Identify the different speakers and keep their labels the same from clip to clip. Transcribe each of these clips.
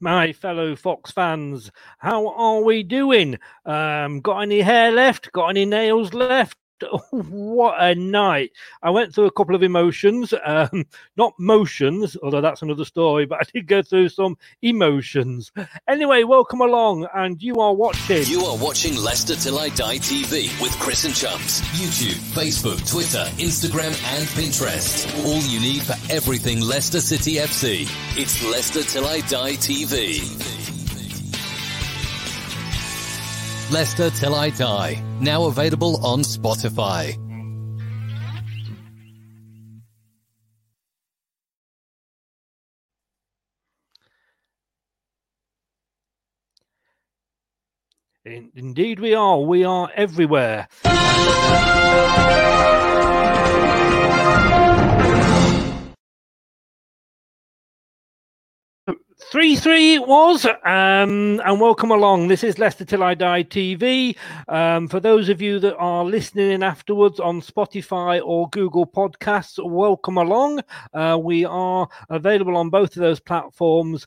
Speaker 1: my fellow Fox fans. How are we doing? Um, got any hair left? Got any nails left? what a night! I went through a couple of emotions, um, not motions, although that's another story, but I did go through some emotions. Anyway, welcome along, and you are watching.
Speaker 2: You are watching Leicester Till I Die TV with Chris and Chums. YouTube, Facebook, Twitter, Instagram, and Pinterest. All you need for everything Leicester City FC. It's Leicester Till I Die TV. Leicester Till I Die. Now available on Spotify.
Speaker 1: Indeed, we are. We are everywhere. 3 3 it was. Um, and welcome along. This is Leicester Till I Die TV. Um, for those of you that are listening in afterwards on Spotify or Google Podcasts, welcome along. Uh, we are available on both of those platforms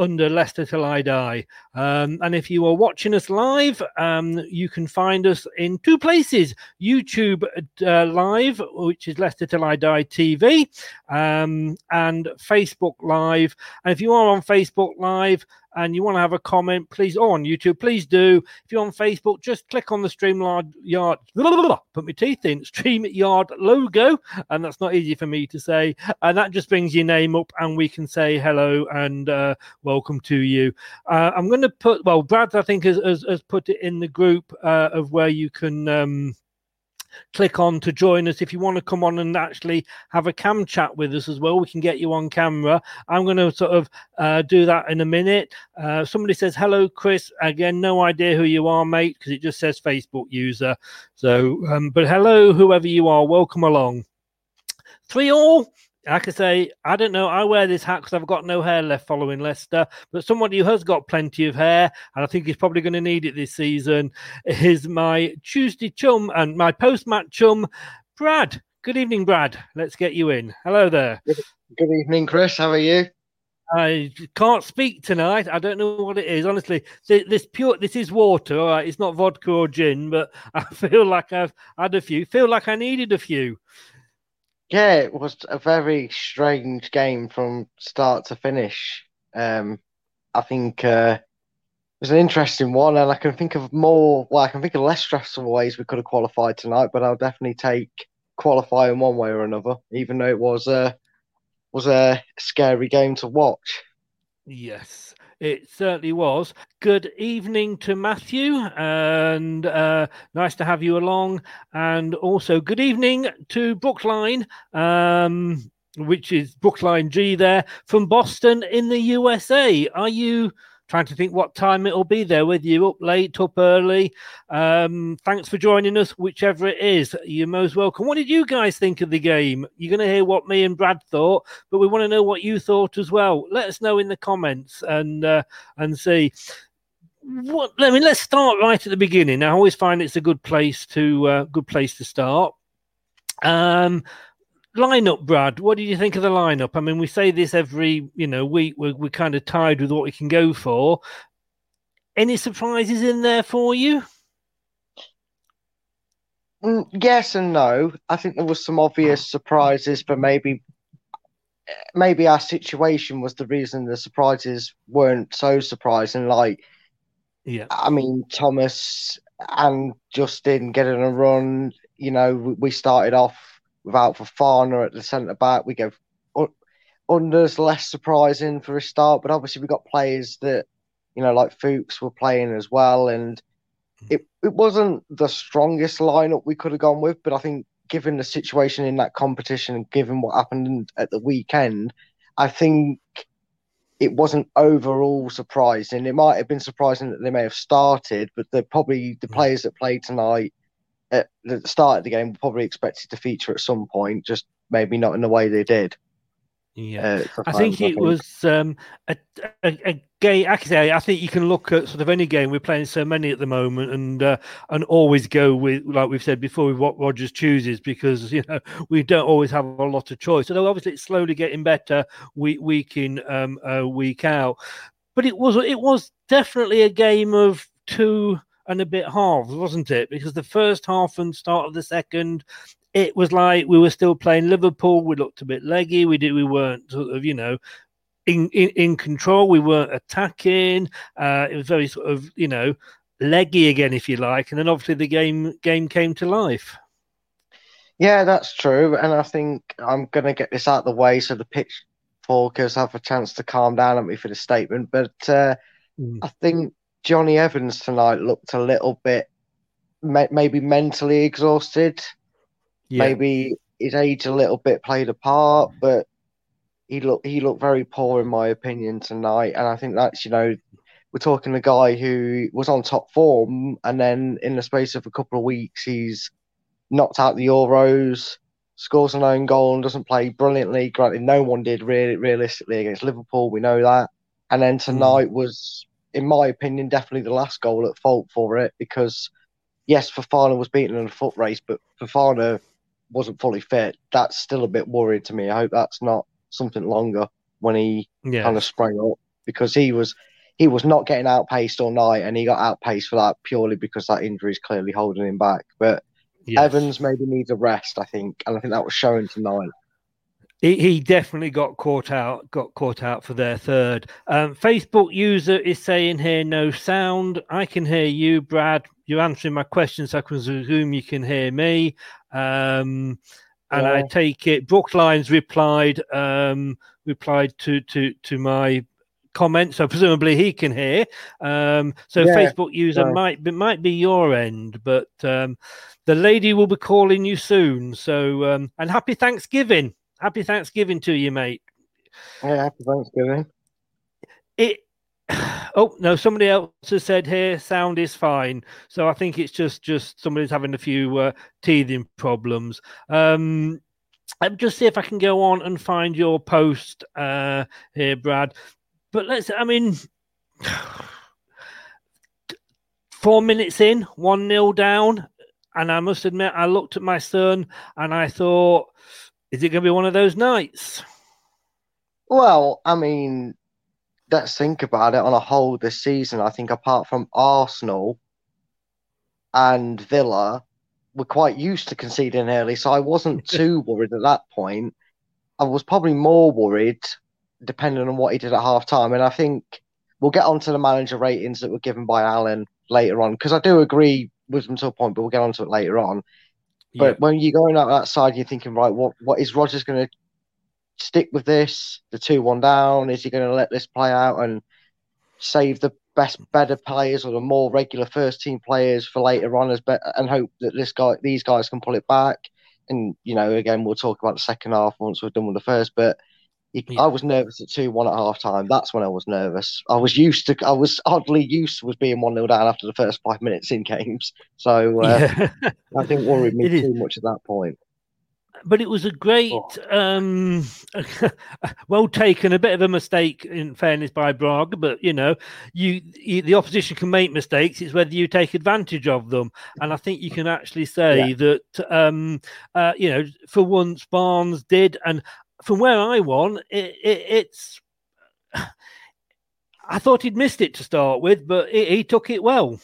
Speaker 1: under Leicester Till I Die. Um, and if you are watching us live, um, you can find us in two places YouTube uh, Live, which is Leicester Till I Die TV, um, and Facebook Live. And if you are on Facebook Live, and you want to have a comment, please, or on YouTube, please do. If you're on Facebook, just click on the StreamYard yard, put my teeth in, StreamYard logo, and that's not easy for me to say. And that just brings your name up, and we can say hello and uh, welcome to you. Uh, I'm going to put, well, Brad, I think, has, has, has, put it in the group uh, of where you can. Um, click on to join us. If you want to come on and actually have a cam chat with us as well, we can get you on camera. I'm going to sort of uh, do that in a minute. Uh, somebody says, Hello, Chris. Again, no idea who you are, mate, because it just says Facebook user. So, um, but hello, whoever you are, welcome along. Three all. Like I say, I don't know. I wear this hat because I've got no hair left following Leicester. But somebody who has got plenty of hair, and I think he's probably going to need it this season, is my Tuesday chum and my post match chum, Brad. Good evening, Brad. Let's get you in. Hello there.
Speaker 3: Good evening, Chris. How are you?
Speaker 1: I can't speak tonight. I don't know what it is. Honestly, this pure this is water. All right, it's not vodka or gin, but I feel like I've had a few. Feel like I needed a few.
Speaker 3: Yeah, it was a very strange game from start to finish. Um, I think uh, it was an interesting one, and I can think of more. Well, I can think of less stressful ways we could have qualified tonight, but I'll definitely take qualifying one way or another, even though it was a was a scary game to watch.
Speaker 1: Yes, it certainly was. Good evening to Matthew, and uh, nice to have you along. And also, good evening to Brookline, um, which is Brookline G there from Boston in the USA. Are you trying to think what time it'll be there with you up late, up early. Um, thanks for joining us, whichever it is. You're most welcome. What did you guys think of the game? You're going to hear what me and Brad thought, but we want to know what you thought as well. Let us know in the comments and uh, and see. What I mean, let's start right at the beginning. I always find it's a good place to uh, good place to start. Um, lineup, Brad. What do you think of the lineup? I mean, we say this every you know week. We're, we're kind of tied with what we can go for. Any surprises in there for you?
Speaker 3: Mm, yes and no. I think there was some obvious surprises, but maybe maybe our situation was the reason the surprises weren't so surprising. Like,
Speaker 1: yeah,
Speaker 3: I mean, Thomas and Justin getting a run. You know, we started off without Fofana at the centre back. We go unders less surprising for a start, but obviously we got players that you know like Fuchs were playing as well, and it it wasn't the strongest lineup we could have gone with, but I think given the situation in that competition and given what happened at the weekend, I think it wasn't overall surprising. It might have been surprising that they may have started, but they're probably the mm. players that played tonight at the start of the game probably expected to feature at some point, just maybe not in the way they did.
Speaker 1: Yeah, uh, I think it was um, a, a, a game. Actually, I think you can look at sort of any game. We're playing so many at the moment, and uh, and always go with like we've said before with what Rodgers chooses because you know we don't always have a lot of choice. Although obviously it's slowly getting better week week in um, uh, week out. But it was it was definitely a game of two and a bit halves, wasn't it? Because the first half and start of the second, it was like we were still playing Liverpool. We looked a bit leggy. We did. We weren't sort of, you know, in in, in control. We weren't attacking. Uh, it was very sort of, you know, leggy again, if you like. And then obviously the game game came to life.
Speaker 3: Yeah, that's true. And I think I'm going to get this out of the way so the pitch talkers have a chance to calm down on me for the statement. But uh, mm. I think Jonny Evans tonight looked a little bit maybe mentally exhausted. Yeah. Maybe his age a little bit played a part, but he looked he looked very poor in my opinion tonight. And I think that's you know we're talking a guy who was on top form, and then in the space of a couple of weeks he's knocked out the Euros, scores an own goal, and doesn't play brilliantly. Granted, no one did really realistically against Liverpool. We know that. And then hmm. tonight mm. was in my opinion, definitely the last goal at fault for it because, yes, Fofana was beaten in a foot race, but Fofana wasn't fully fit. That's still a bit worried to me. I hope that's not something longer when he yeah. kind of sprang up because he was he was not getting outpaced all night and he got outpaced for that purely because that injury is clearly holding him back. But yes. Evans maybe needs a rest, I think, and I think that was showing tonight.
Speaker 1: He, he definitely got caught out. Got caught out for their third. Um, Facebook user is saying here no sound. I can hear you, Brad. You're answering my questions. I can assume you can hear me. Um, and yeah. I take it Brookline's replied um, replied to to to my comment, so presumably he can hear. Um, so yeah, Facebook user might be might be your end, but um, the lady will be calling you soon. So, um, and happy Thanksgiving. Happy Thanksgiving to you, mate.
Speaker 3: Yeah, happy Thanksgiving.
Speaker 1: It. Oh no! Somebody else has said here sound is fine, so I think it's just just somebody's having a few uh, teething problems. Um, I'll just see if I can go on and find your post uh, here, Brad. But let's. I mean, four minutes in, one nil down, and I must admit, I looked at my son and I thought, is it going to be one of those nights?
Speaker 3: Well, I mean, let's think about it on a whole this season. I think apart from Arsenal and Villa, we're quite used to conceding early, so I wasn't too worried at that point. I was probably more worried, depending on what he did at half time. And I think we'll get on to the manager ratings that were given by Alan later on, because I do agree with him to a point, but we'll get on to it later on. But
Speaker 1: Yeah.
Speaker 3: when you're going out that side, you're thinking, right, what what is Rodgers going to stick with this? The two one down? Is he going to let this play out and save the best, better players or the more regular first team players for later on, as be- and hope that this guy, these guys can pull it back? And you know, again, we'll talk about the second half once we're done with the first. But you,
Speaker 1: Yeah.
Speaker 3: I was nervous at two one at half time. That's when I was nervous. I was used to, I was oddly used to was being one 0 down after the first five minutes in games. So uh,
Speaker 1: yeah.
Speaker 3: that didn't worry me
Speaker 1: It is.
Speaker 3: too much at that point.
Speaker 1: but it was a great,
Speaker 3: Oh.
Speaker 1: um, well taken. A bit of a mistake, in fairness, by Braga, but you know, you, you the opposition can make mistakes. It's whether you take advantage of them, and I think you can actually say that, um, uh, you know, for once Barnes did, and from where I won, it, it, it's. I thought he'd missed it to start with, but he, he took it well.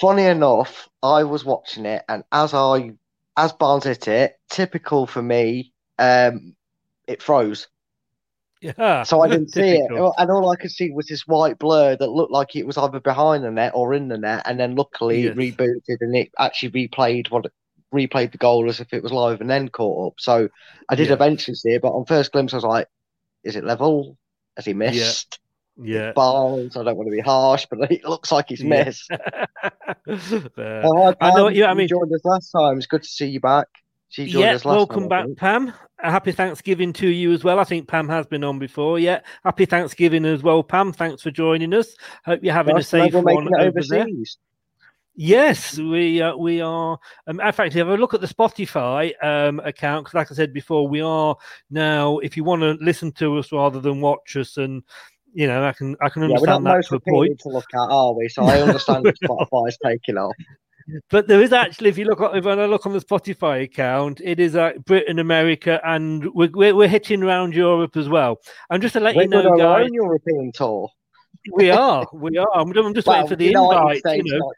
Speaker 3: Funny enough, I was watching it, and as I as Barnes hit it, typical for me, um, it froze.
Speaker 1: Yeah.
Speaker 3: So I didn't see it, and all I could see was this white blur that looked like it was either behind the net or in the net. And then luckily it rebooted and it actually replayed what replayed the goal as if it was live and then caught up. So I did
Speaker 1: Yeah.
Speaker 3: eventually see it, but on first glimpse I was like, "Is it level? Has he missed?"
Speaker 1: Yeah.
Speaker 3: Barnes. I don't want to be harsh, but it looks like he's
Speaker 1: Yeah.
Speaker 3: missed. Hi,
Speaker 1: I know what you- I mean-
Speaker 3: joined us last time. It's good to see you back. She
Speaker 1: Yeah,
Speaker 3: us last
Speaker 1: welcome
Speaker 3: time,
Speaker 1: back. Pam. A happy Thanksgiving to you as well. I think Pam has been on before. Yeah, happy Thanksgiving as well, Pam. Thanks for joining us. Hope you're having
Speaker 3: Nice
Speaker 1: a safe one
Speaker 3: making it
Speaker 1: over there.
Speaker 3: overseas.
Speaker 1: Yes, we uh, we are. Um, in fact, if you have a look at the Spotify um, account, because like I said before, we are now. If you want to listen to us rather than watch us, and you know, I can I can
Speaker 3: Yeah,
Speaker 1: understand that
Speaker 3: most
Speaker 1: to a point.
Speaker 3: to look at, are we? So I understand that
Speaker 1: not.
Speaker 3: Spotify's taking off.
Speaker 1: But there is actually, if you look if I look on the Spotify account, it is uh, Britain, America, and we're, we're, we're hitting around Europe as well. And just to let
Speaker 3: We're
Speaker 1: you know, guys,
Speaker 3: own European tour.
Speaker 1: we are, we are. I'm, I'm just
Speaker 3: Well,
Speaker 1: waiting for the
Speaker 3: you know what I'm
Speaker 1: invite. You know,
Speaker 3: like-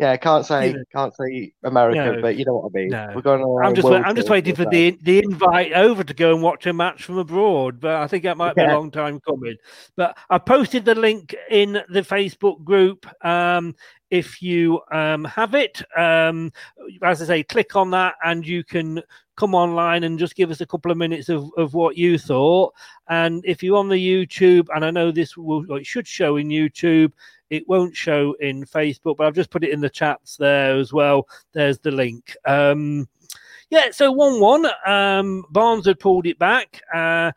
Speaker 3: yeah, can't say can't say America,
Speaker 1: No.
Speaker 3: but you know what I mean.
Speaker 1: No.
Speaker 3: We're going on
Speaker 1: I'm just, I'm just waiting for the the invite over to go and watch a match from abroad. But I think that might be a long time coming. But I posted the link in the Facebook group. Um, if you um, have it, um, as I say, click on that and you can come online and just give us a couple of minutes of, of what you thought. And if you're on the YouTube, and I know this will it should show in YouTube, it won't show in Facebook, but I've just put it in the chats there as well. There's the link. Um, yeah, so 1 1. Um, Barnes had pulled it back. Uh,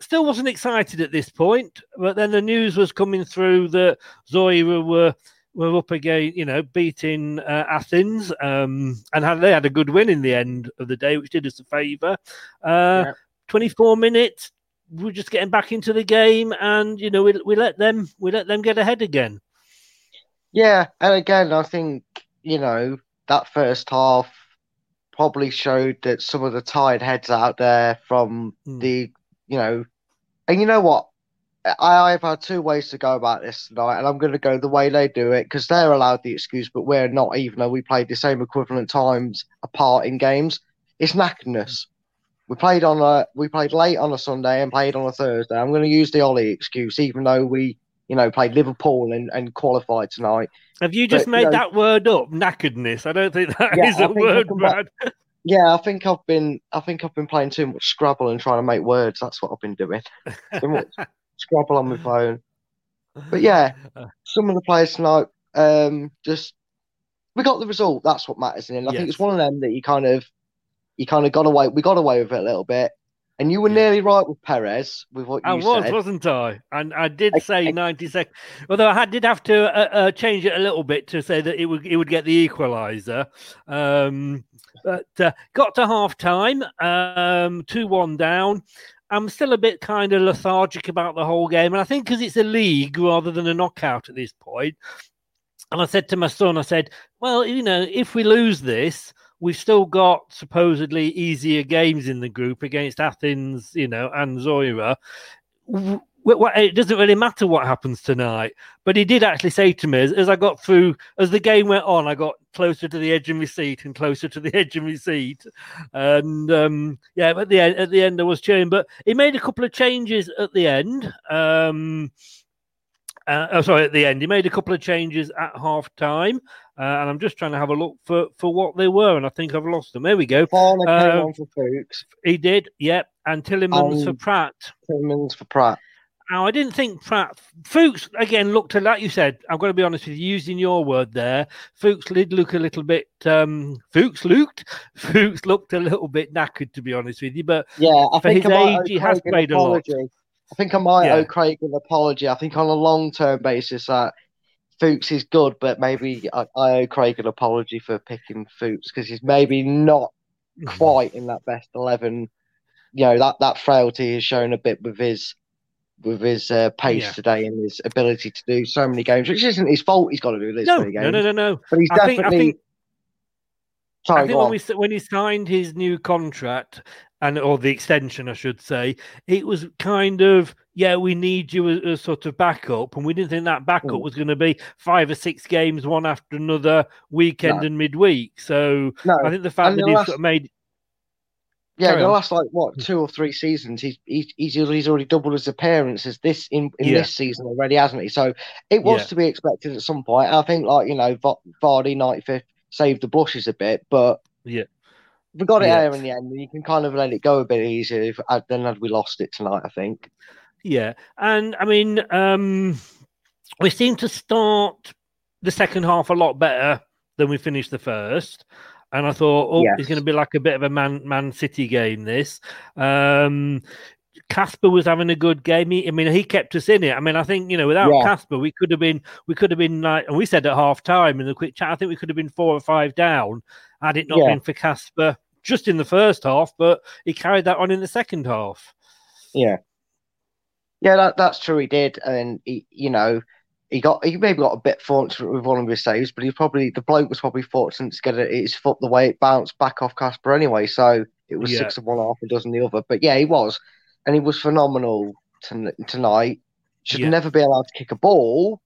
Speaker 1: still wasn't excited at this point, but then the news was coming through that Zorya were were up again, you know, beating uh, Athens, um, and had, they had a good win in the end of the day, which did us a favour. Uh,
Speaker 3: Yeah.
Speaker 1: 24 minutes, we're just getting back into the game, and you know, we, we let them we let them get ahead again.
Speaker 3: Yeah, and again, I think you know that first half probably showed that some of the tired heads out there from
Speaker 1: Hmm.
Speaker 3: the, you know, and you know what? I, I've had two ways to go about this tonight, and I'm going to go the way they do it because they're allowed the excuse, but we're not, even though we played the same equivalent times apart in games. It's knackeredness. We played on a we played late on a Sunday and played on a Thursday. I'm going to use the Ollie excuse, even though we, you know, played Liverpool and, and qualified tonight.
Speaker 1: Have you just
Speaker 3: But,
Speaker 1: made
Speaker 3: you know-
Speaker 1: that word up? Knackeredness. I don't think that is
Speaker 3: Yeah, I
Speaker 1: a word,
Speaker 3: I'll come back-
Speaker 1: Brad.
Speaker 3: Yeah, I think I've been I think I've been playing too much Scrabble and trying to make words. That's what I've been doing. Scrabble on my phone. But yeah, some of the players tonight um, just we got the result. That's what matters. And I
Speaker 1: Yes.
Speaker 3: think it's one of them that you kind of, you kind of got away. We got away with it a little bit. And you were nearly right with Perez with what you
Speaker 1: I was,
Speaker 3: said.
Speaker 1: wasn't I? And I did say
Speaker 3: I-
Speaker 1: 90 seconds, although I had, did have to uh, uh, change it a little bit to say that it would it would get the equaliser. Um, but uh, got to half time, um, 2 1 down. I'm still a bit kind of lethargic about the whole game. And I think because it's a league rather than a knockout at this point. And I said to my son, I said, well, you know, if we lose this, we've still got supposedly easier games in the group against Athens, you know, and Zorya. It doesn't really matter what happens tonight. But he did actually say to me as, as I got through, as the game went on, I got closer to the edge of my seat and closer to the edge of my seat. And um, yeah, at the end, at the end, I was cheering. But he made a couple of changes at the end. Um, uh, oh, sorry, at the end, he made a couple of changes at half time, uh, and I'm just trying to have a look for, for what they were, and I think I've lost them. There we go.
Speaker 3: Fofana came
Speaker 1: Uh,
Speaker 3: on for Fuchs,
Speaker 1: He did, yep, and Tielemans for
Speaker 3: Um,
Speaker 1: Praet.
Speaker 3: Tielemans for Praet.
Speaker 1: Now, I didn't think Praet. Fuchs again looked like you said. I'm going to be honest with you, using your word there. Fuchs did look a little bit. Um, Fuchs looked. Fuchs looked a little bit knackered, to be honest with you. But
Speaker 3: Yeah, I
Speaker 1: for
Speaker 3: think
Speaker 1: his age, he has played a lot.
Speaker 3: apology. I think I might
Speaker 1: Yeah.
Speaker 3: owe Craig an apology. I think on a long term basis that Fuchs is good, but maybe I, I owe Craig an apology for picking Fuchs because he's maybe not quite in that best eleven. You know that that frailty is shown a bit with his with his uh, pace
Speaker 1: Yeah.
Speaker 3: today and his ability to do so many games, which isn't his fault. He's got to do this
Speaker 1: no,
Speaker 3: many games,
Speaker 1: no, no, no, no.
Speaker 3: but he's
Speaker 1: I think,
Speaker 3: definitely.
Speaker 1: I think
Speaker 3: sorry,
Speaker 1: I think when we when he signed his new contract and or the extension, I should say, it was kind of yeah, we need you as a sort of backup, and we didn't think that backup
Speaker 3: Mm.
Speaker 1: was going to be five or six games, one after another, weekend
Speaker 3: No.
Speaker 1: and midweek. So
Speaker 3: no,
Speaker 1: I think the fact
Speaker 3: and
Speaker 1: that he's
Speaker 3: last-
Speaker 1: sort of made
Speaker 3: Yeah,
Speaker 1: Carry
Speaker 3: the
Speaker 1: on.
Speaker 3: last like what two or three seasons, he's he's he's, already doubled his appearances this in, in
Speaker 1: Yeah.
Speaker 3: this season already, hasn't he? So it was
Speaker 1: Yeah.
Speaker 3: to be expected at some point. I think like you know Va- Vardy ninety fifth saved the blushes a bit, but
Speaker 1: Yeah.
Speaker 3: we got it
Speaker 1: Yeah.
Speaker 3: there in the end. And you can kind of let it go a bit easier if, uh, than had we lost it tonight. I think.
Speaker 1: Yeah, and I mean, um, we seem to start the second half a lot better than we finished the first. And I thought, oh, it's going to be like a bit of a Man Man City game. This um, Kasper was having a good game. He, I mean, he kept us in it. I mean, I think you know, without
Speaker 3: Yeah.
Speaker 1: Kasper, we could have been, we could have been like, and we said at half time in the quick chat, I think we could have been four or five down had it not
Speaker 3: Yeah.
Speaker 1: been for Kasper just in the first half. But he carried that on in the second half.
Speaker 3: Yeah. Yeah, that, that's true. He did, and he, you know, he got he maybe got a bit fortunate with one of his saves, but he probably the bloke was probably fortunate to get it, his foot the way it bounced back off Kasper anyway. So it was
Speaker 1: Yeah.
Speaker 3: six of one, half a dozen the other. But yeah, he was, and he was phenomenal ton- tonight. Should
Speaker 1: Yeah.
Speaker 3: never be allowed to kick a ball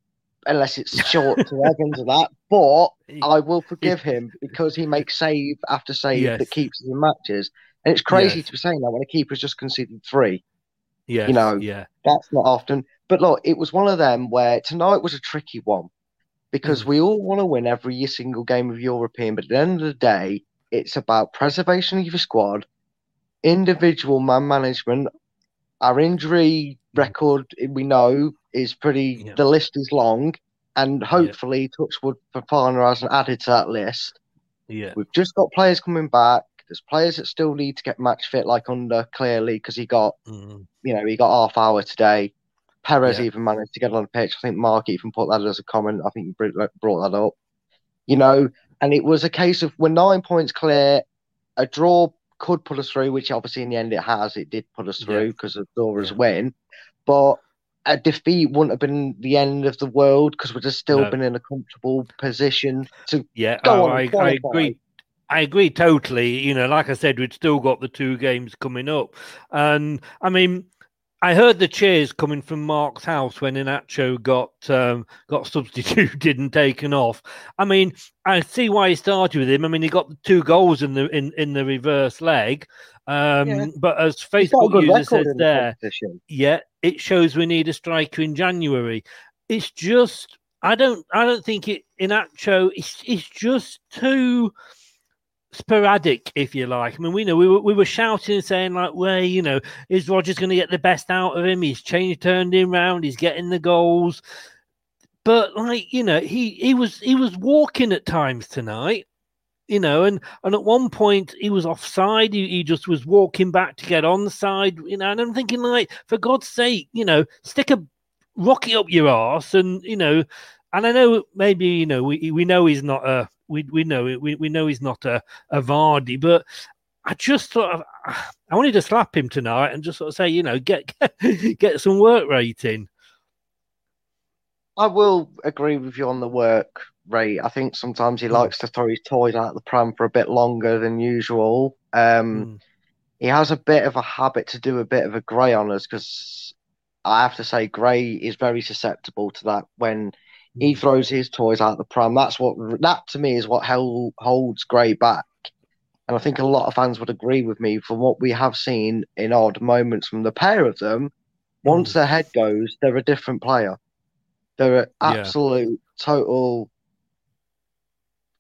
Speaker 3: unless it's short to Evans or that. But I will forgive him because he makes save after save
Speaker 1: Yes.
Speaker 3: that keeps us in matches. And it's crazy
Speaker 1: Yes.
Speaker 3: to be saying that when a keeper's just conceded three.
Speaker 1: Yes,
Speaker 3: You know,
Speaker 1: yeah,
Speaker 3: That's not often. But look, it was one of them where tonight was a tricky one because
Speaker 1: Mm.
Speaker 3: we all want to win every single game of European, but at the end of the day, it's about preservation of your squad, individual man management. Our injury record, we know, is pretty.
Speaker 1: Yeah.
Speaker 3: the list is long, and hopefully, Touchwood for Fofana hasn't added to that list.
Speaker 1: yeah.
Speaker 3: We've just got players coming back. There's players that still need to get match fit, like under clearly, because he got
Speaker 1: Mm.
Speaker 3: you know, he got half hour today. Perez
Speaker 1: Yeah.
Speaker 3: even managed to get on the pitch. I think Mark even put that as a comment. I think you br- brought that up. You know, and it was a case of we're nine points clear. A draw could put us through, which obviously in the end it has. It did put us through because of Dora's
Speaker 1: Yeah.
Speaker 3: win. But a defeat wouldn't have been the end of the world because we'd have still
Speaker 1: No.
Speaker 3: been in a comfortable position to
Speaker 1: Yeah,
Speaker 3: Go
Speaker 1: oh,
Speaker 3: on,
Speaker 1: I, I agree. I agree totally. You know, like I said, we'd still got the two games coming up, and I mean, I heard the cheers coming from Mark's house when Iheanacho got um, got substituted and taken off. I mean, I see why he started with him. I mean, he got the two goals in the in, in the reverse leg. Um,
Speaker 3: Yeah.
Speaker 1: But as
Speaker 3: He's got a
Speaker 1: Facebook user says
Speaker 3: in the
Speaker 1: there, yeah, it shows we need a striker in January. It's just I don't I don't think it Iheanacho it's it's just too sporadic, if you like. I mean, we know we were we were shouting and saying like, "Well, you know, is Rodgers going to get the best out of him? He's changed, turned him round. He's getting the goals." but like you know, he he was he was walking at times tonight. You know, and and at one point he was offside. He, he just was walking back to get on the side. You know, and I'm thinking like, for God's sake, you know, stick a rocket up your arse, and you know, and I know maybe you know we we know he's not a we we know we we know he's not a a Vardy, but I just sort of I wanted to slap him tonight and just sort of say, you know, get get, get some work rate in.
Speaker 3: I will agree with you on the work rate. I think sometimes he likes to throw his toys out the pram for a bit longer than usual. Um, mm. He has a bit of a habit to do a bit of a grey on us because I have to say, Gray is very susceptible to that when he hmm. throws his toys out the pram. That's what that to me is what hell holds Gray back. And I think a lot of fans would agree with me from what we have seen in odd moments from the pair of them. Once mm. their head goes, they're a different player. They're an absolute yeah. total.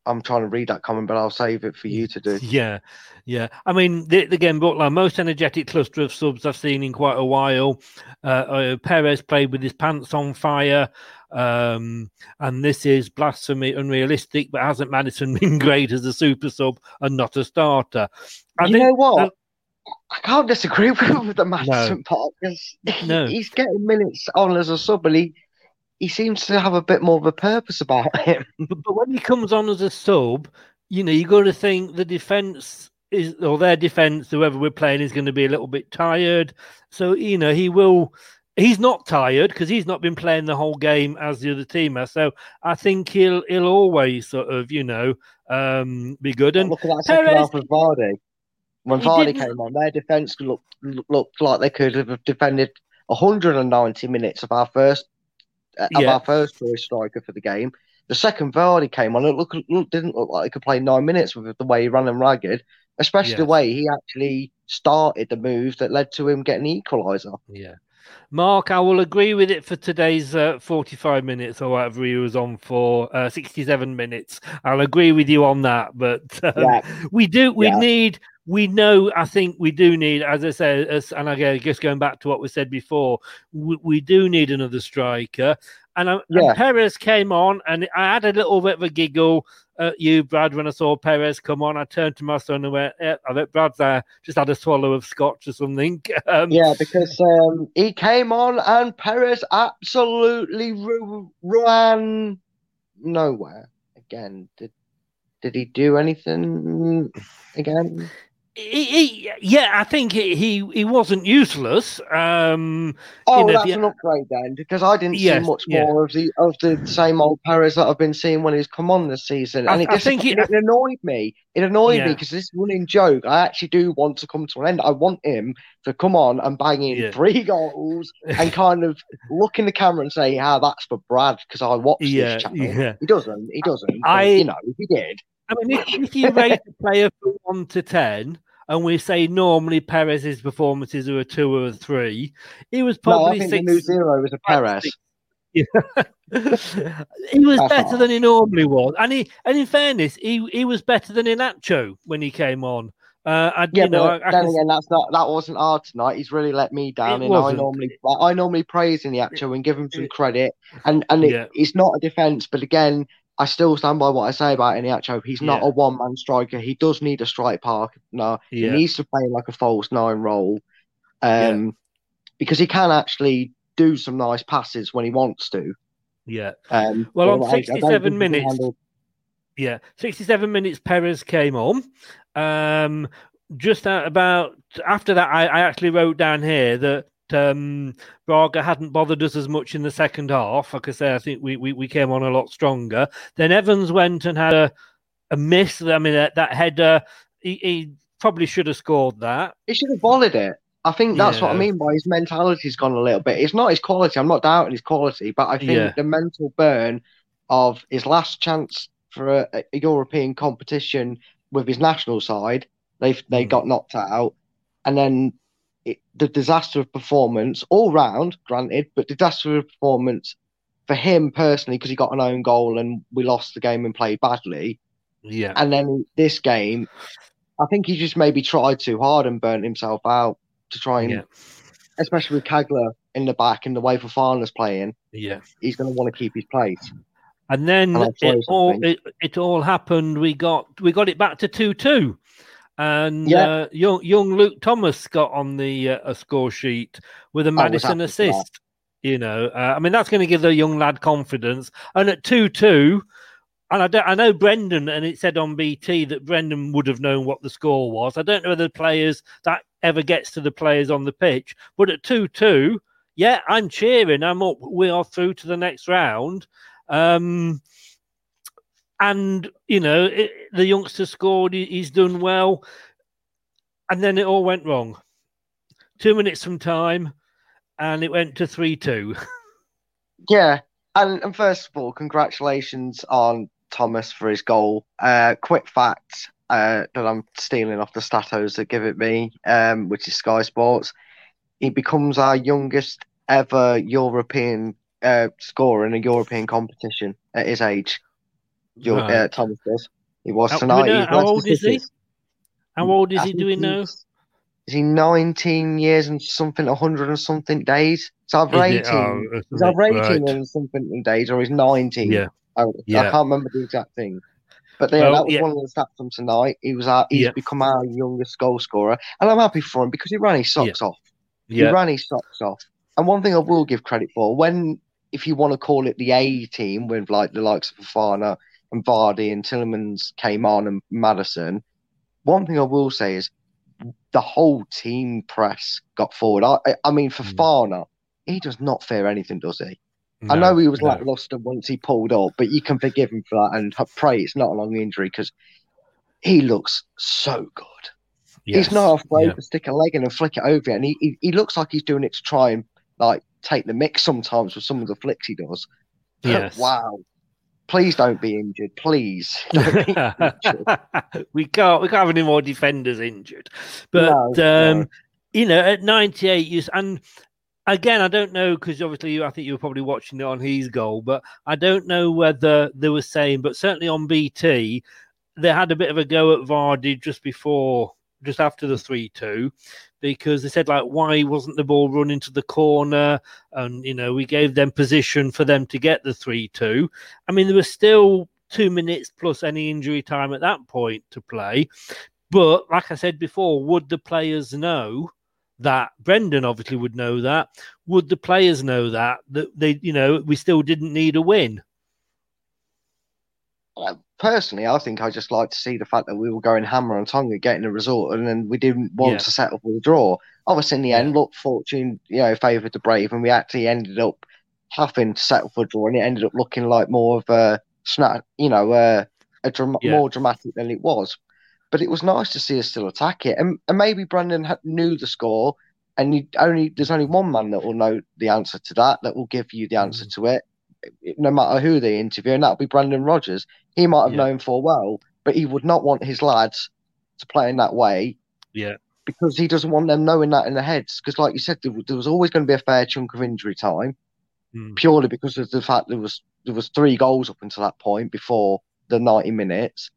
Speaker 3: I'm trying to read that comment, but I'll save it for you to do.
Speaker 1: Yeah, yeah. I mean, the, again, Butler, most energetic cluster of subs I've seen in quite a while. Uh, uh, Perez played with his pants on fire. Um, and this is blasphemy, unrealistic, but hasn't Maddison been great as a super sub and not a starter?
Speaker 3: I you think, know what? Uh, I can't disagree with, the Maddison no. part because no. he's getting minutes on as a sub, and he he seems to have a bit more of a purpose about him.
Speaker 1: But, but when he comes on as a sub, you know, you got to think the defense is or their defense, whoever we're playing, is going to be a little bit tired. So you know, he will. He's not tired because he's not been playing the whole game as the other team has. So I think he'll he'll always sort of you know um, be good. And
Speaker 3: look at that second Perez, half of Vardy. When Vardy came on, their defense looked looked like they could have defended 190 minutes of our first uh, yeah. our first choice striker for the game. The second Vardy came on, it looked, look, didn't look like he could play nine minutes with the way he ran and ragged, especially the way he actually started the move that led to him getting equaliser.
Speaker 1: Yeah. Mark, I will agree with it for today's uh, 45 minutes or whatever he was on for uh, 67 minutes. I'll agree with you on that. But um, yeah. we do, we yeah. need, we know, I think we do need, as I said, as, and I guess going back to what we said before, we, we do need another striker. And, uh, yeah. and Perez came on, and I had a little bit of a giggle at you, Brad, when I saw Perez come on. I turned to my son and went, yeah, I bet Brad's there, just had a swallow of scotch or something.
Speaker 3: Um, yeah, because um, he came on and Perez absolutely ru- ran nowhere again. Did did he do anything again?
Speaker 1: He, he, yeah, I think he, he, he wasn't useless. Um,
Speaker 3: oh, you know, that's the, an upgrade then, because I didn't yes, see much yeah. more of the of the same old Perez that I've been seeing when he's come on this season, and I, it just think it, it, annoyed me. It annoyed yeah. me because this running joke. I actually do want to come to an end. I want him to come on and bang in yeah. three goals and kind of look in the camera and say, "Ah, that's for Brad," because I watched this channel. He doesn't. He doesn't. I, you know, if he did.
Speaker 1: I mean, if, if you rate a player from one to ten, and we say normally Perez's performances are a two or a three, he was probably
Speaker 3: no, I
Speaker 1: think
Speaker 3: six. The new zero was a Perez.
Speaker 1: Yeah. he was That's better than he normally was, and he and in fairness, he he was better than Iheanacho when he came on. Uh, I,
Speaker 3: yeah,
Speaker 1: you know,
Speaker 3: but I, I then can... again, that's not that wasn't hard tonight. He's really let me down, it and wasn't. I normally I normally praise Iheanacho and give him some credit, and and it, yeah. it's not a defense, but again, I still stand by what I say about Iheanacho. He's not yeah. a one man striker. He does need a strike partner. Yeah. He needs to play like a false nine role. Um, yeah. because he can actually do some nice passes when he wants to.
Speaker 1: Yeah. Um, well, on 67 minutes. Yeah, 67 minutes Perez came on. Um, just about after that, I, I actually wrote down here that um, Braga hadn't bothered us as much in the second half. Like I say, I think we, we, we came on a lot stronger. Then Evans went and had a, a miss. I mean, that, that header, he, he probably should have scored that.
Speaker 3: He should have volleyed it. I think that's yeah. what I mean by his mentality's gone a little bit. It's not his quality. I'm not doubting his quality, but I think yeah. the mental burn of his last chance for a, a European competition with his national side, they they mm. got knocked out, and then it, the disaster of performance all round, granted, but the disaster of performance for him personally because he got an own goal and we lost the game and played badly.
Speaker 1: Yeah.
Speaker 3: And then this game, I think he just maybe tried too hard and burnt himself out to try and, yeah. especially with Çağlar in the back and the way for Fofana's playing,
Speaker 1: Yeah.
Speaker 3: he's going to want to keep his place.
Speaker 1: And then
Speaker 3: And I'll tell you
Speaker 1: it all it, it all happened. We got we got it back to two two, and
Speaker 3: Yeah.
Speaker 1: uh, young young Luke Thomas got on the uh, a score sheet with a Maddison
Speaker 3: happy
Speaker 1: assist. You know, uh, I mean that's going to give the young lad confidence. And at two two, and I don't, I know Brendan, and it said on BT that Brendan would have known what the score was. I don't know whether the players that ever gets to the players on the pitch, but at two two, yeah, I'm cheering. I'm up. We are through to the next round. Um, and you know it, the youngster scored. He, he's done well, and then it all went wrong. Two minutes from time, and it went to three two.
Speaker 3: Yeah, and, and first of all, congratulations on Thomas for his goal. Uh, quick fact uh, that I'm stealing off the Statos that give it me, um, which is Sky Sports. He becomes our youngest ever European uh, scorer in a European competition at his age. Your,
Speaker 1: Right.
Speaker 3: uh, Thomas does. He was
Speaker 1: How-
Speaker 3: tonight.
Speaker 1: know how old is he? How old is
Speaker 3: I
Speaker 1: he?
Speaker 3: think
Speaker 1: Do we know?
Speaker 3: he's- Is he 19 years and something, 100 and something days? It's
Speaker 1: Is
Speaker 3: 18.
Speaker 1: it? Oh,
Speaker 3: He's either 18
Speaker 1: right.
Speaker 3: and something days or he's 19.
Speaker 1: Yeah.
Speaker 3: I,
Speaker 1: Yeah.
Speaker 3: I can't remember the exact thing. But yeah,
Speaker 1: Well,
Speaker 3: that was
Speaker 1: yeah.
Speaker 3: one of the stats from tonight. He was our, he's
Speaker 1: Yeah.
Speaker 3: become our youngest goal scorer. And I'm happy for him because he ran his socks off. He ran his socks off. And one thing I will give credit for, when if you want to call it the A team, with like the likes of Fofana and Vardy and Tielemans came on and Maddison, one thing I will say is the whole team press got forward. I, I- mean, Fofana, mm. he does not fear anything, does he? I know he was
Speaker 1: no.
Speaker 3: lackluster once he pulled up, but you can forgive him for that and pray it's not a long injury because he looks so good.
Speaker 1: Yes.
Speaker 3: He's not afraid
Speaker 1: Yeah.
Speaker 3: to stick a leg in and flick it over, and he, he he looks like he's doing it to try and like take the mix sometimes with some of the flicks he does.
Speaker 1: Yes.
Speaker 3: wow. Please don't be injured, please. Be injured.
Speaker 1: we can't we can't have any more defenders injured. But
Speaker 3: No, no.
Speaker 1: um, you know, at ninety eight, you and again, I don't know because obviously you, I think you were probably watching it on his goal, but I don't know whether they were saying, but certainly on BT, they had a bit of a go at Vardy just before, just after the three two. Because they said like, why wasn't the ball run into the corner? And you know, we gave them position for them to get the three-two. I mean, there was still two minutes plus any injury time at that point to play. But like I said before, would the players know that? Brendan obviously would know that. Would the players know that that they, you know, we still didn't need a win?
Speaker 3: Personally, I think I just like to see the fact that we were going hammer and tongue at getting a result, and then we didn't want
Speaker 1: Yeah.
Speaker 3: to settle for a draw. Obviously, in the end, look, fortune, you know, favoured the brave, and we actually ended up having to settle for a draw, and it ended up looking like more of a snap, you know, uh, a dram-
Speaker 1: Yeah.
Speaker 3: more dramatic than it was. But it was nice to see us still attack it, and, and maybe Brandon had, knew the score, and you only there's only one man that will know the answer to that, that will give you the answer
Speaker 1: Mm.
Speaker 3: to it, no matter who they interview, and that'll be Brandon Rodgers. He might have
Speaker 1: Yeah.
Speaker 3: known full well, but he would not want his lads to play in that way
Speaker 1: Yeah.
Speaker 3: because he doesn't want them knowing that in their heads. Because, like you said, there, there was always going to be a fair chunk of injury time,
Speaker 1: Mm.
Speaker 3: purely because of the fact there was there was three goals up until that point before the ninety minutes.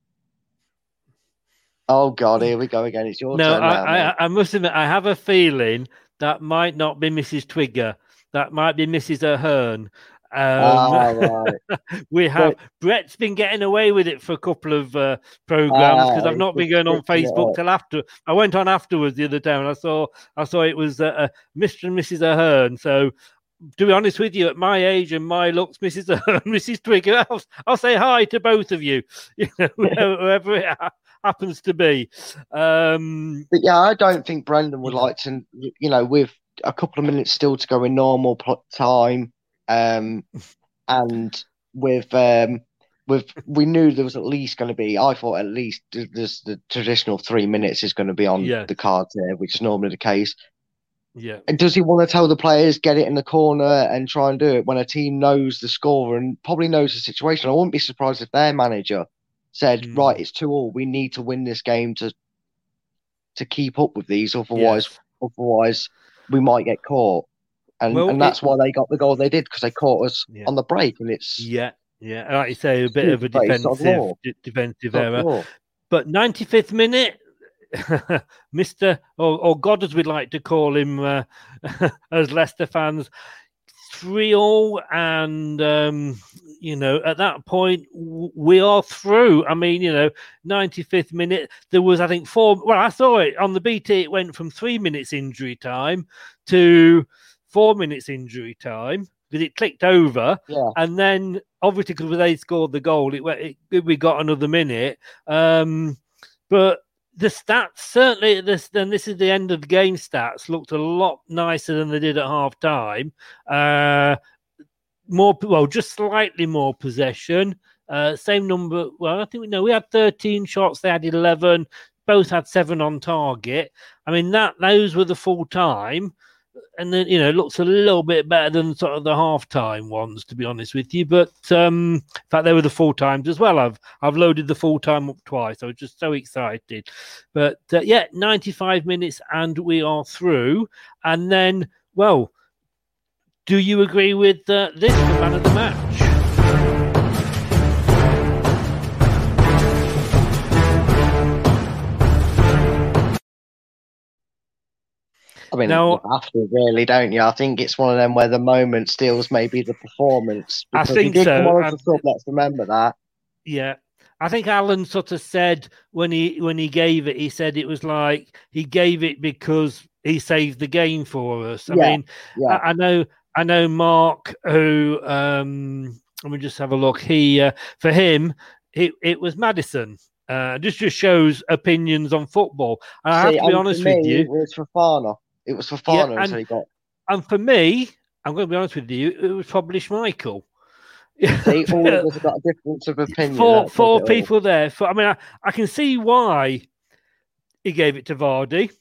Speaker 3: Oh God, here we go again. It's your
Speaker 1: No,
Speaker 3: turn now.
Speaker 1: I. I, I must admit, I have a feeling that might not be Mrs. Twigger. That might be Mrs. Ahern. Um,
Speaker 3: Ah, right.
Speaker 1: we have Brett's been getting away with it for a couple of uh, programs because
Speaker 3: Ah,
Speaker 1: I've not been going on Facebook till after. I went on afterwards the other day and I saw I saw it was uh, uh, Mr. and Mrs. Ahern. So to be honest with you, at my age and my looks, Mrs. Ahern, Mrs. Twigger, I'll, I'll say hi to both of you, you know, whoever it happens to be. Um,
Speaker 3: But yeah, I don't think Brendan would like to, you know, with a couple of minutes still to go in normal time, um, and with um, with we knew there was at least going to be. I thought at least the traditional three minutes is going to be on
Speaker 1: Yeah.
Speaker 3: the cards there, which is normally the case.
Speaker 1: yeah.
Speaker 3: And does he want to tell the players get it in the corner and try and do it when a team knows the score and probably knows the situation? I wouldn't be surprised if their manager said,
Speaker 1: Mm.
Speaker 3: "Right, it's two all. We need to win this game to to keep up with these. Otherwise, otherwise we might get caught." And
Speaker 1: Well,
Speaker 3: and that's
Speaker 1: it-
Speaker 3: why they got the goal they did because they caught us
Speaker 1: Yeah.
Speaker 3: on the break, and it's
Speaker 1: Yeah, yeah. and Like you say, a bit of a defensive d- defensive error.
Speaker 3: law.
Speaker 1: But 95th minute, Mister or, or God, as we'd like to call him, uh, as Leicester fans, three all, and um, you know at that point we are through. I mean, you know, ninety fifth minute there was I think four. Well, I saw it on the BT. It went from three minutes injury time to four minutes injury time because it clicked over,
Speaker 3: Yeah.
Speaker 1: and then obviously because they scored the goal, it, went- it we got another minute. Um, but the stats certainly this then this is the end of the game stats looked a lot nicer than they did at half time. Uh, more well, just slightly more possession. Uh, same number. Well, I think we know we had 13 shots. They had 11. Both had seven on target. I mean that those were the full time and then you know looks a little bit better than sort of the half-time ones to be honest with you. But um in fact they were the full times as well. I've i've loaded the full time up twice. I was just so excited. But uh, yeah 95 minutes and we are through. And then well do you agree with uh, this the man of the match
Speaker 3: I mean,
Speaker 1: Now-
Speaker 3: you have to really, don't you? I think it's one of them where the moment steals maybe the performance.
Speaker 1: I think so,
Speaker 3: come on
Speaker 1: and-
Speaker 3: as a sub, let's remember that.
Speaker 1: Yeah. I think Alan sort of said when he when he gave it, he said it was like he gave it because he saved the game for us. I
Speaker 3: Yeah,
Speaker 1: mean,
Speaker 3: yeah.
Speaker 1: I, I know I know Mark who um let me just have a look. He uh, for him it, it was Maddison. Uh just just shows opinions on football. And I have to be honest
Speaker 3: me,
Speaker 1: with you.
Speaker 3: It was Fofana. It was for
Speaker 1: Yeah, and-
Speaker 3: he got.
Speaker 1: And for me, I'm going to be honest with you, it was probably Schmeichel.
Speaker 3: See, all of us got a difference of opinion.
Speaker 1: four four people there. For, I mean, I, I can see why he gave it to Vardy.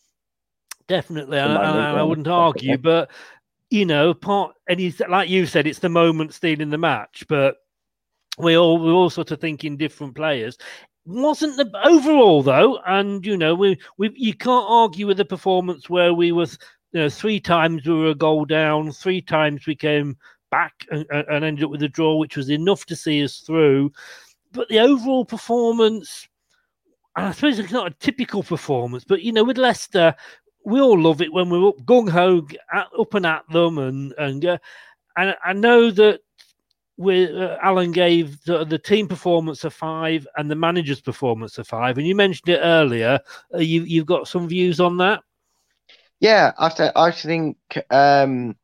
Speaker 1: Definitely, and, and I wouldn't argue.
Speaker 3: definitely.
Speaker 1: But you know, part and he's like you said, it's the moment stealing the match. But we all we're all sort of thinking different players. Wasn't the overall though, and you know, we we you can't argue with the performance where we was you know three times we were a goal down, three times we came back and, and and ended up with a draw, which was enough to see us through. But the overall performance, and I suppose it's not a typical performance, but you know, with Leicester, we all love it when we're up gung ho, up and at them, and and uh, and I know that we uh, Alan gave the, the team performance a five and the manager's performance a five, and you mentioned it earlier. Uh, you you've got some views on that.
Speaker 3: Yeah, I th- I think um,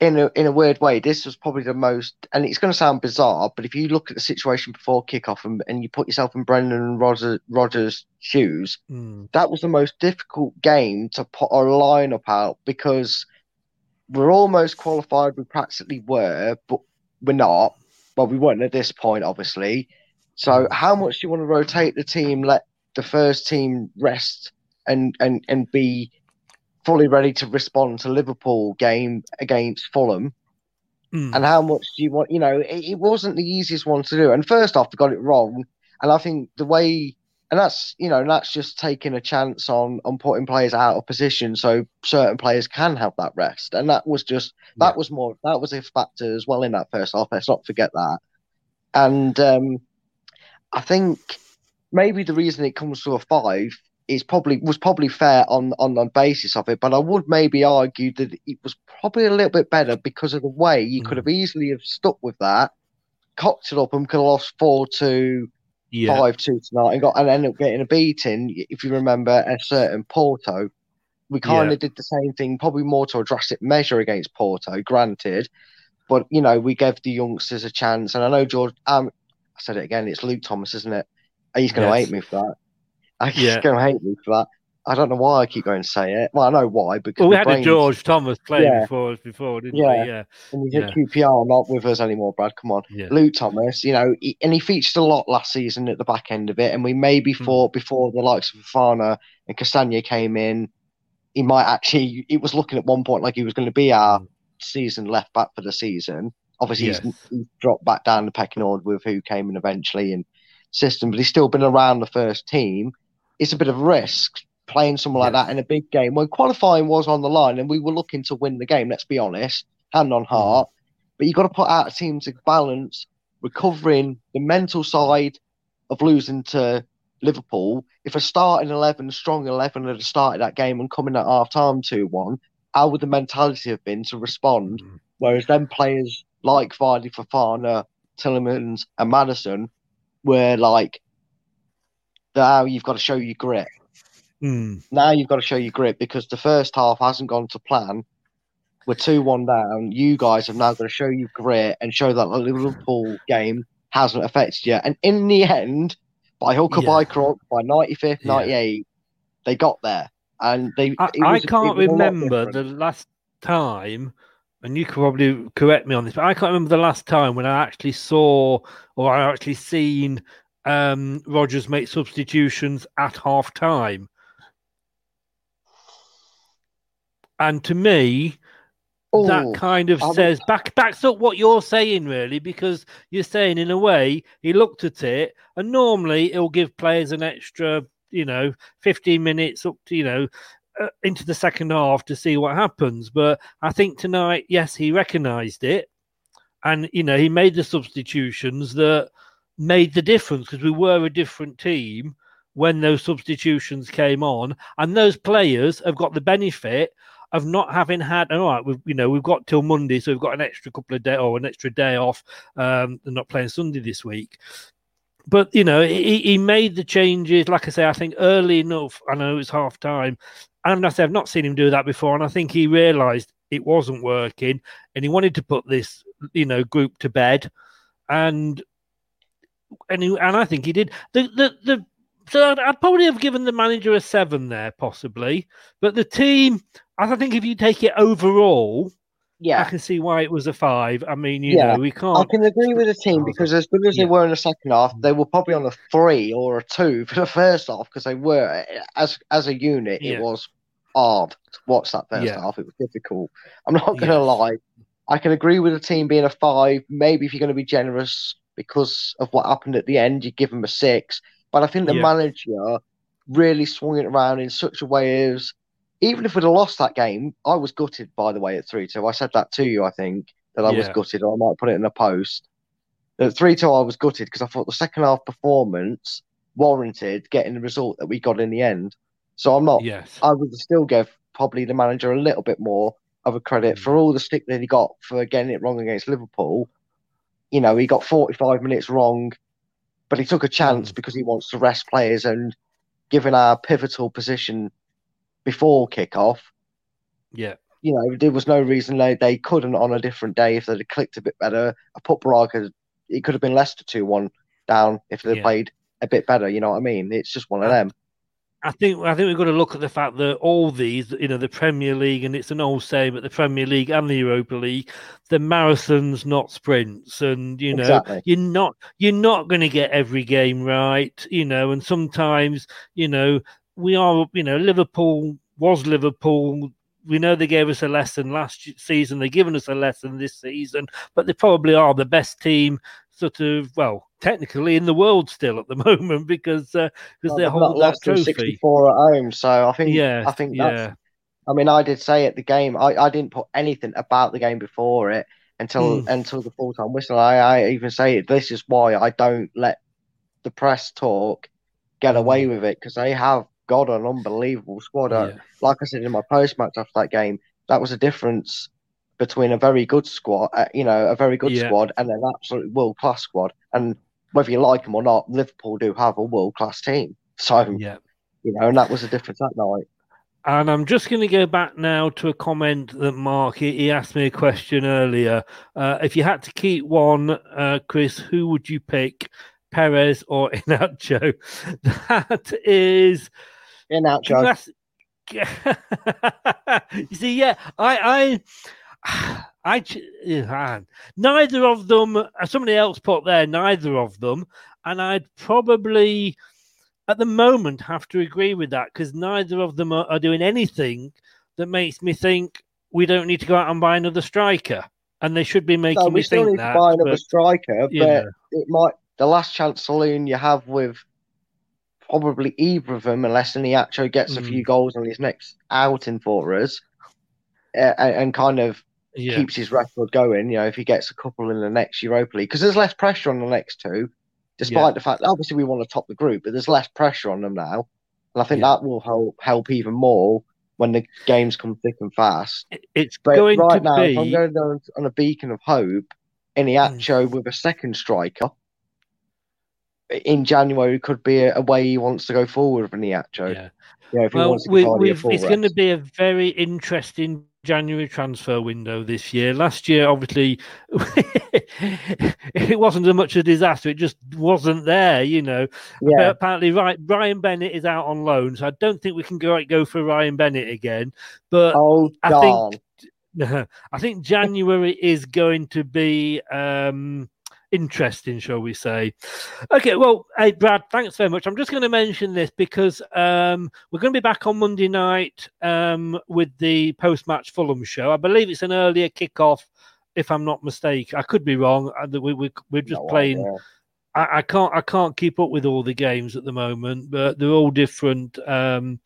Speaker 3: in a in a weird way, this was probably the most, and it's going to sound bizarre, but if you look at the situation before kickoff and, and you put yourself in Brendan and Roger, Rogers' shoes, that was the most difficult game to put our lineup out because we're almost qualified. We practically were, but we're not. Well, we weren't at this point, obviously. So, how much do you want to rotate the team? Let the first team rest and and and be fully ready to respond to Liverpool game against Fulham.
Speaker 1: Hmm.
Speaker 3: And how much do you want? You know, it, it wasn't the easiest one to do. And first off, they got it wrong. And I think the way, and that's you know, that's just taking a chance on on putting players out of position so certain players can have that rest. And that was just that was more that was a factor as well in that first half. Let's not forget that. And um, I think maybe the reason it comes to a five is probably was probably fair on on the basis of it, but I would maybe argue that it was probably a little bit better because of the way you could have easily have stuck with that, cocked it up, and could have lost four to
Speaker 1: Yeah.
Speaker 3: five two tonight, and got and ended up getting a beating. If you remember a certain Porto, we kind
Speaker 1: Yeah.
Speaker 3: of did the same thing, probably more to a drastic measure against Porto, granted, but you know we gave the youngsters a chance, and I know George. Um, I said it again. It's Luke Thomas, isn't it? He's going to
Speaker 1: Yes.
Speaker 3: hate me for that. He's
Speaker 1: Yeah.
Speaker 3: going to hate me for that. I don't know why I keep going to say it. Well, I know why because
Speaker 1: Well, we had a George Thomas playing
Speaker 3: Yeah.
Speaker 1: before us before, didn't
Speaker 3: Yeah.
Speaker 1: we? Yeah.
Speaker 3: and he's
Speaker 1: Yeah.
Speaker 3: at QPR, not with us anymore, Brad. Come on.
Speaker 1: Yeah.
Speaker 3: Luke Thomas, you know, he, and he featured a lot last season at the back end of it. And we maybe
Speaker 1: Hmm.
Speaker 3: thought before the likes of Fofana and Castagna came in, he might actually, it was looking at one point like he was going to be our season left back for the season. Obviously,
Speaker 1: Yes.
Speaker 3: he's, he's dropped back down the pecking order with who came in eventually and system, but he's still been around the first team. It's a bit of a risk playing someone like that in a big game when qualifying was on the line and we were looking to win the game. Let's be honest, hand on heart. But you've got to put out a team to balance recovering the mental side of losing to Liverpool, if a starting 11, strong 11 had started that game and coming at half time 2 1, how would the mentality have been to respond? Mm. Whereas then players like Vardy, Fofana, Tielemans, and Maddison were like, now you've got to show your grit.
Speaker 1: Mm.
Speaker 3: Now you've got to show your grit because the first half hasn't gone to plan. We're 2 1 down. You guys have now got to show your grit and show that the Liverpool game hasn't affected you. And in the end, by hook or yeah. by crook, by 95th, 98, yeah. they got there. And they.
Speaker 1: I, I can't remember the last time, and you can probably correct me on this, but I can't remember the last time when I actually saw or I actually seen um, Rodgers make substitutions at half time. And to me, Ooh, that kind of says back backs up what you're saying really because you're saying in a way he looked at it and normally it'll give players an extra you know 15 minutes up to you know uh, into the second half to see what happens. But i think tonight yes he recognized it and you know he made the substitutions that made the difference because we were a different team when those substitutions came on and those players have got the benefit of not having had. All right, we've you know we've got till Monday, so we've got an extra couple of day or an extra day off. Um, they're not playing Sunday this week. But you know, he, he made the changes. Like I say, I think early enough. I know it's half time, and I say I've not seen him do that before, and I think he realised it wasn't working, and he wanted to put this, you know, group to bed, and and he, and I think he did. The the the so I'd, I'd, probably have given the manager a seven there, possibly. But the team, I think if you take it overall,
Speaker 3: yeah,
Speaker 1: I can see why it was a five. I mean, you yeah. know, we can't.
Speaker 3: I can agree with the team oh, because as good as yeah. they were in the second half, they were probably on a three or a two for the first half because they were as as a unit. Yeah. It was hard to watch that first half. It was difficult. I'm not going to lie. I can agree with the team being a five. Maybe if you're going to be generous because of what happened at the end, you give them a six. But I think the yeah. manager really swung it around in such a way as even if we'd have lost that game, I was gutted by the way at 3 2. I said that to you, I think, that I yeah. was gutted, or I might put it in a post. At 3 2, I was gutted because I thought the second half performance warranted getting the result that we got in the end. So I'm not,
Speaker 1: yes.
Speaker 3: I would still give probably the manager a little bit more of a credit mm. for all the stick that he got for getting it wrong against Liverpool. You know, he got 45 minutes wrong but he took a chance because he wants to rest players and given our pivotal position before kickoff.
Speaker 1: Yeah.
Speaker 3: You know, there was no reason they, they couldn't on a different day if they'd clicked a bit better. I put Braga, it could have been Leicester 2 1 down if they'd yeah. played a bit better. You know what I mean? It's just one of them.
Speaker 1: I think I think we've got to look at the fact that all these, you know, the Premier League, and it's an old saying, but the Premier League and the Europa League, the marathons, not sprints, and you know, exactly. you're not you're not going to get every game right, you know, and sometimes, you know, we are, you know, Liverpool was Liverpool. We know they gave us a lesson last season. They've given us a lesson this season, but they probably are the best team sort of well technically in the world still at the moment because uh, because well, they're holding that trophy.
Speaker 3: 64 at home, so I think yeah, I think that's. Yeah. I mean, I did say at the game, I, I didn't put anything about the game before it until mm. until the full time whistle. I, I even say this is why I don't let the press talk get hmm. away with it because they have got an unbelievable squad. Yeah. Like I said in my post match after that game, that was a difference between a very good squad, uh, you know, a very good yeah. squad and an absolute world class squad. And whether you like them or not, Liverpool do have a world class team. So,
Speaker 1: yeah.
Speaker 3: you know, and that was the difference that night.
Speaker 1: And I'm just going to go back now to a comment that Mark he, he asked me a question earlier. Uh, if you had to keep one, uh, Chris, who would you pick, Perez or Iheanacho? That is
Speaker 3: Iheanacho.
Speaker 1: you see, yeah, I, I, I, neither of them. Uh, somebody else put there, neither of them, and I'd probably, at the moment, have to agree with that because neither of them are, are, doing anything that makes me think we don't need to go out and buy another striker, and they should be making no, me
Speaker 3: still
Speaker 1: think
Speaker 3: need
Speaker 1: that.
Speaker 3: To buy another but, striker, but it might the last chance saloon you have with probably either of them, unless actually gets mm. a few mm. goals on his next outing for us, uh, and, and, kind of yeah. keeps his record going. You know, if he gets a couple in the next Europa League, because there's less pressure on the next two. despite
Speaker 1: Yeah.
Speaker 3: the fact that obviously we want to top the group, but there's less pressure on them now, and I think
Speaker 1: Yeah.
Speaker 3: that will help help even more when the games come thick and fast.
Speaker 1: It's
Speaker 3: But
Speaker 1: going
Speaker 3: right
Speaker 1: to
Speaker 3: now, if I'm
Speaker 1: be.
Speaker 3: going on, on a beacon of hope, Iheanacho mm. with a second striker in January could be a, a way he wants to go forward with Iheanacho.
Speaker 1: Yeah.
Speaker 3: Yeah, if he
Speaker 1: Well,
Speaker 3: wants to
Speaker 1: we,
Speaker 3: give Vardy a
Speaker 1: we've,
Speaker 3: full
Speaker 1: it's going to be a very interesting January transfer window this year. Last year, obviously, it wasn't as much a disaster; it just wasn't there. You know,
Speaker 3: Yeah.
Speaker 1: But apparently, right, Ryan Bennett is out on loan, so I don't think we can go go for Ryan Bennett again. But
Speaker 3: Oh,
Speaker 1: I think I think January is going to be um, interesting, shall we say? Okay, well, hey Brad, thanks very much. I'm just going to mention this because um, we're going to be back on Monday night um, with the post-match Fulham show. I believe it's an earlier kickoff, if I'm not mistaken. I could be wrong. Uh, We, we, we're just
Speaker 3: No
Speaker 1: playing.
Speaker 3: idea.
Speaker 1: I can't I can't keep up with all the games at the moment, but they're all different. Um,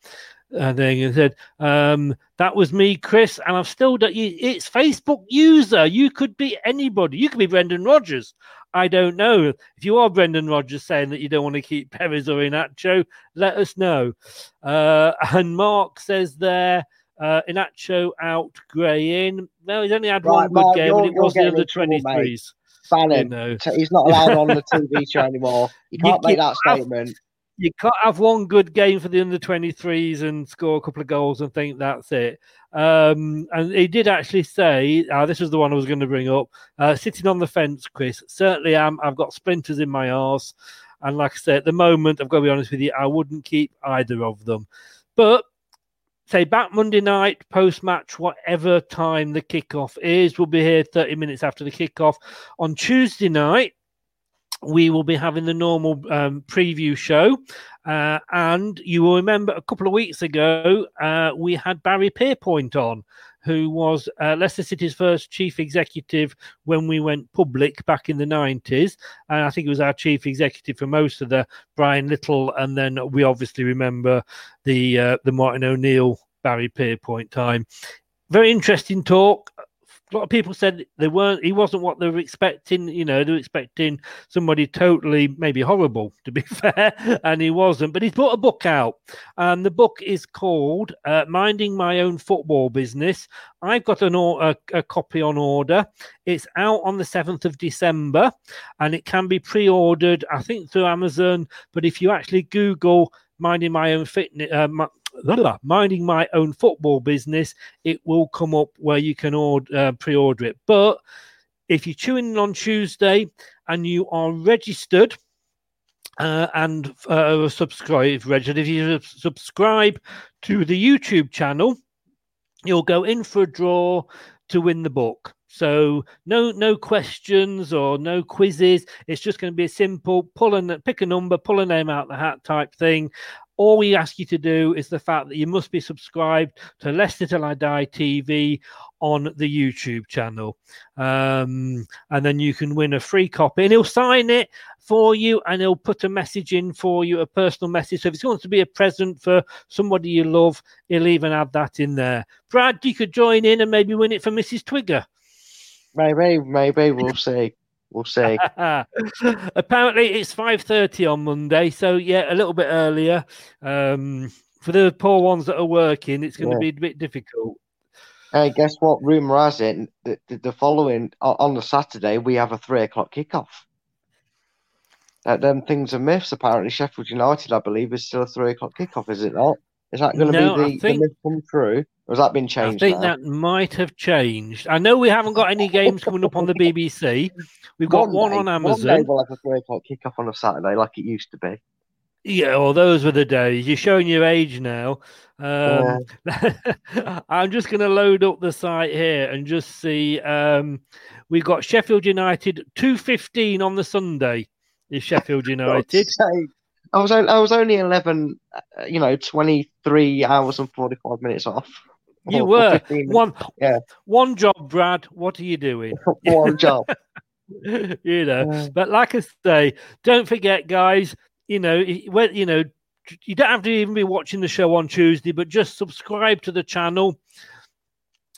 Speaker 1: uh, and said um, that was me, Chris, and I've still done. you- It's Facebook user. You could be anybody. You could be Brendan Rodgers. I don't know if you are Brendan Rodgers saying that you don't want to keep Perez or Iheanacho. Let us know. Uh, and Mark says there. Uh, Iheanacho out, Gray in. No, he's only had
Speaker 3: Right,
Speaker 1: one good
Speaker 3: Mark,
Speaker 1: game,
Speaker 3: you're-
Speaker 1: and it was the
Speaker 3: getting in trouble,
Speaker 1: 23s.
Speaker 3: Ban
Speaker 1: You know.
Speaker 3: He's not allowed on the TV show anymore. You
Speaker 1: You-
Speaker 3: can't make
Speaker 1: you
Speaker 3: that
Speaker 1: have-
Speaker 3: statement.
Speaker 1: You can't have one good game for the under 23s and score a couple of goals and think that's it. Um, and he did actually say, uh, this was the one I was going to bring up, uh, sitting on the fence, Chris. Certainly am. I've got splinters in my arse. And like I said, at the moment, I've got to be honest with you, I wouldn't keep either of them. But say back Monday night, post match, whatever time the kickoff is, we'll be here 30 minutes after the kickoff. On Tuesday night, we will be having the normal um, preview show. Uh, and you will remember a couple of weeks ago, uh, we had Barrie Pierpoint on, who was uh, Leicester City's first chief executive when we went public back in the 90s. And I think it was our chief executive for most of the Brian Little. And then we obviously remember the, uh, the Martin O'Neill, Barrie Pierpoint time. Very interesting talk a lot of people said they weren't he wasn't what they were expecting you know they were expecting somebody totally maybe horrible to be fair and he wasn't but he's put a book out and the book is called uh, minding my own football business. I've got an a, a copy on order. It's out on the 7th of december and it can be pre-ordered i think through amazon but if you actually google minding my own fitness uh, blah, minding my own football business it will come up where you can order, uh, pre-order it. But if you tune in on Tuesday and you are registered uh, and uh, subscribe, registered, if you subscribe to the YouTube channel, you'll go in for a draw to win the book. So no no questions or no quizzes. It's just going to be a simple pull and pick a number, pull a name out the hat type thing. All we ask you to do is the fact that you must be subscribed to Leicester Till I Die TV on the YouTube channel. Um, and then you can win a free copy. And he'll sign it for you and he'll put a message in for you, a personal message. So if it's going to be a present for somebody you love, he'll even add that in there. Brad, you could join in and maybe win it for Mrs. Twigger.
Speaker 3: Maybe, maybe we'll see. We'll see.
Speaker 1: Apparently, it's five thirty on Monday, so yeah, a little bit earlier. Um, for the poor ones that are working, it's going
Speaker 3: Yeah.
Speaker 1: to be a bit difficult.
Speaker 3: Hey, guess what? Rumor has it that the, the following on the Saturday we have a three o'clock kickoff. Uh, them things are myths. Apparently, Sheffield United, I believe, is still a three o'clock kickoff. Is it not? Is that going to
Speaker 1: No,
Speaker 3: be the,
Speaker 1: think-
Speaker 3: the come true, or has that been changed?
Speaker 1: I think
Speaker 3: now?
Speaker 1: that might have changed. I know we haven't got any games coming up on the BBC. We've got one,
Speaker 3: day-
Speaker 1: on
Speaker 3: One day
Speaker 1: Amazon.
Speaker 3: we'll have a three o'clock kickoff on a Saturday, like it used to be.
Speaker 1: Yeah, well, those were the days. You're showing your age now. Um, I'm just going to load up the site here and just see. Um, we've got Sheffield United 2:15 on the Sunday. Is Sheffield United?
Speaker 3: I was on- I was only eleven, uh, you know, twenty three hours and forty five minutes off.
Speaker 1: You were
Speaker 3: 15
Speaker 1: one.
Speaker 3: Yeah.
Speaker 1: One job, Brad. What are you doing?
Speaker 3: one job.
Speaker 1: you know. But like I say, don't forget, guys. You know, when you know, you don't have to even be watching the show on Tuesday, but just subscribe to the channel.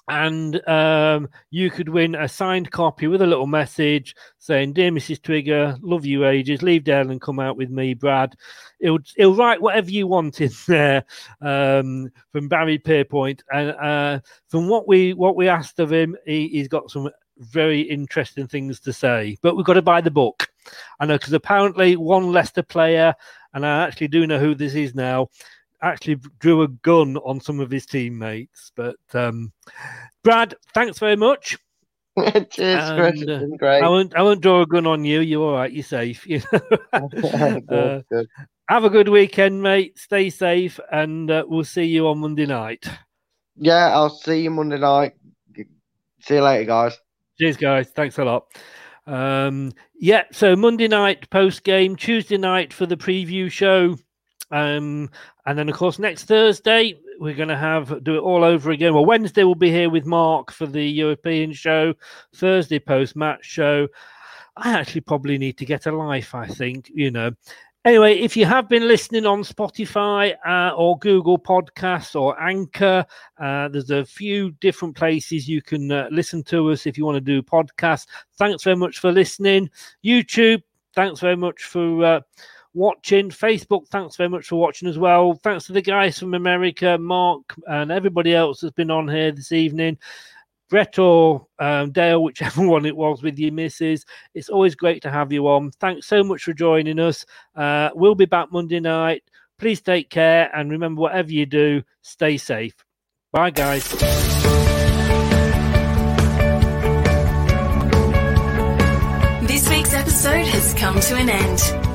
Speaker 1: And um, you could win a signed copy with a little message saying, "Dear Mrs. Twigger, love you ages. Leave Dale and come out with me, Brad." He'll he'll write whatever you want in there um, from Barrie Pierpoint, and uh, from what we what we asked of him, he, he's got some very interesting things to say. But we've got to buy the book. I know because apparently one Leicester player, and I actually do know who this is now actually drew a gun on some of his teammates. But um, Brad, thanks very much.
Speaker 3: Cheers, and, uh, great.
Speaker 1: I won't. I won't draw a gun on you. You're all right. You're safe. You know? good, uh, good. Have a good weekend, mate. Stay safe, and uh, we'll see you on Monday night.
Speaker 3: Yeah, I'll see you Monday night. See you later, guys.
Speaker 1: Cheers, guys. Thanks a lot. Um, yeah, so Monday night post game, Tuesday night for the preview show. Um, and then, of course, next Thursday we're going to have do it all over again. Well, Wednesday we'll be here with Mark for the European show. Thursday post match show. I actually probably need to get a life. I think you know. Anyway, if you have been listening on Spotify uh, or Google Podcasts or Anchor, uh, there's a few different places you can uh, listen to us if you want to do podcasts. Thanks very much for listening. YouTube, thanks very much for uh, watching. Facebook, thanks very much for watching as well. Thanks to the guys from America, Mark, and everybody else that's been on here this evening. Brett or um, Dale, whichever one it was with you, misses. It's always great to have you on. Thanks so much for joining us. Uh, we'll be back Monday night. Please take care and remember, whatever you do, stay safe. Bye, guys.
Speaker 4: This week's episode has come to an end.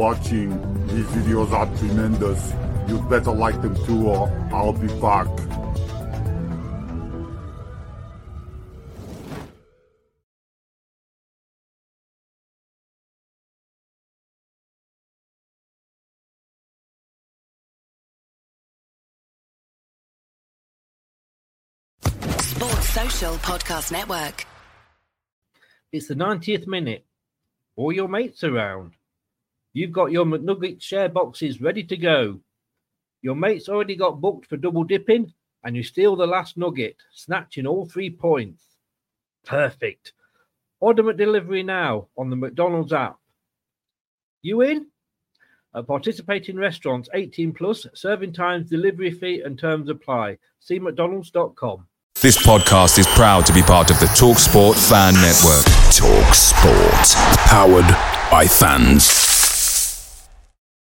Speaker 5: Watching. These videos are tremendous. You'd better like them too or I'll be back.
Speaker 6: Sports Social Podcast Network.
Speaker 1: It's the 90th minute. All your mates around. You've got your McNugget share boxes ready to go. Your mate's already got booked for double dipping, and you steal the last nugget, snatching all three points. Perfect. Order McDelivery now on the McDonald's app. You in? At participating restaurants 18 plus, serving times, delivery fee, and terms apply. See McDonald's.com.
Speaker 7: This podcast is proud to be part of the TalkSport Fan Network.
Speaker 8: Talk Sport. Powered by fans.